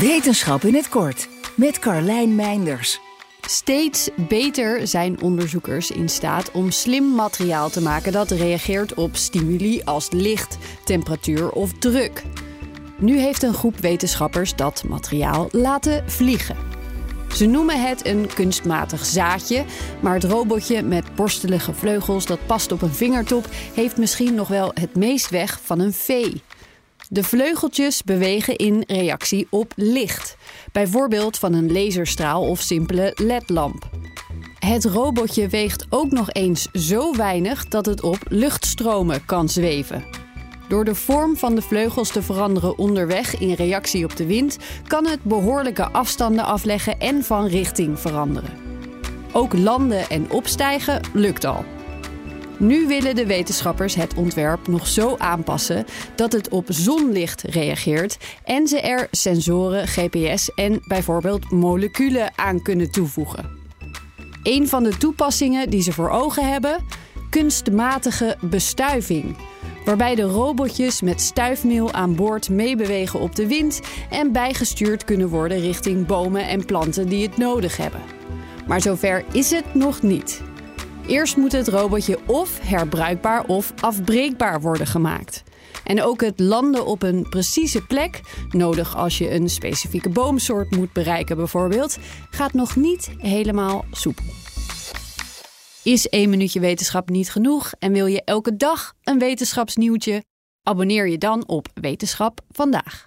Wetenschap in het kort met Carlijn Meinders. Steeds beter zijn onderzoekers in staat om slim materiaal te maken dat reageert op stimuli als licht, temperatuur of druk. Nu heeft een groep wetenschappers dat materiaal laten vliegen. Ze noemen het een kunstmatig zaadje, maar het robotje met borstelige vleugels dat past op een vingertop heeft misschien nog wel het meest weg van een vee. De vleugeltjes bewegen in reactie op licht, bijvoorbeeld van een laserstraal of simpele ledlamp. Het robotje weegt ook nog eens zo weinig dat het op luchtstromen kan zweven. Door de vorm van de vleugels te veranderen onderweg in reactie op de wind, kan het behoorlijke afstanden afleggen en van richting veranderen. Ook landen en opstijgen lukt al. Nu willen de wetenschappers het ontwerp nog zo aanpassen dat het op zonlicht reageert en ze er sensoren, GPS en bijvoorbeeld moleculen aan kunnen toevoegen. Een van de toepassingen die ze voor ogen hebben: kunstmatige bestuiving. Waarbij de robotjes met stuifmeel aan boord meebewegen op de wind en bijgestuurd kunnen worden richting bomen en planten die het nodig hebben. Maar zover is het nog niet. Eerst moet het robotje of herbruikbaar of afbreekbaar worden gemaakt. En ook het landen op een precieze plek, nodig als je een specifieke boomsoort moet bereiken bijvoorbeeld, gaat nog niet helemaal soepel. Is één minuutje wetenschap niet genoeg en wil je elke dag een wetenschapsnieuwtje? Abonneer je dan op Wetenschap vandaag.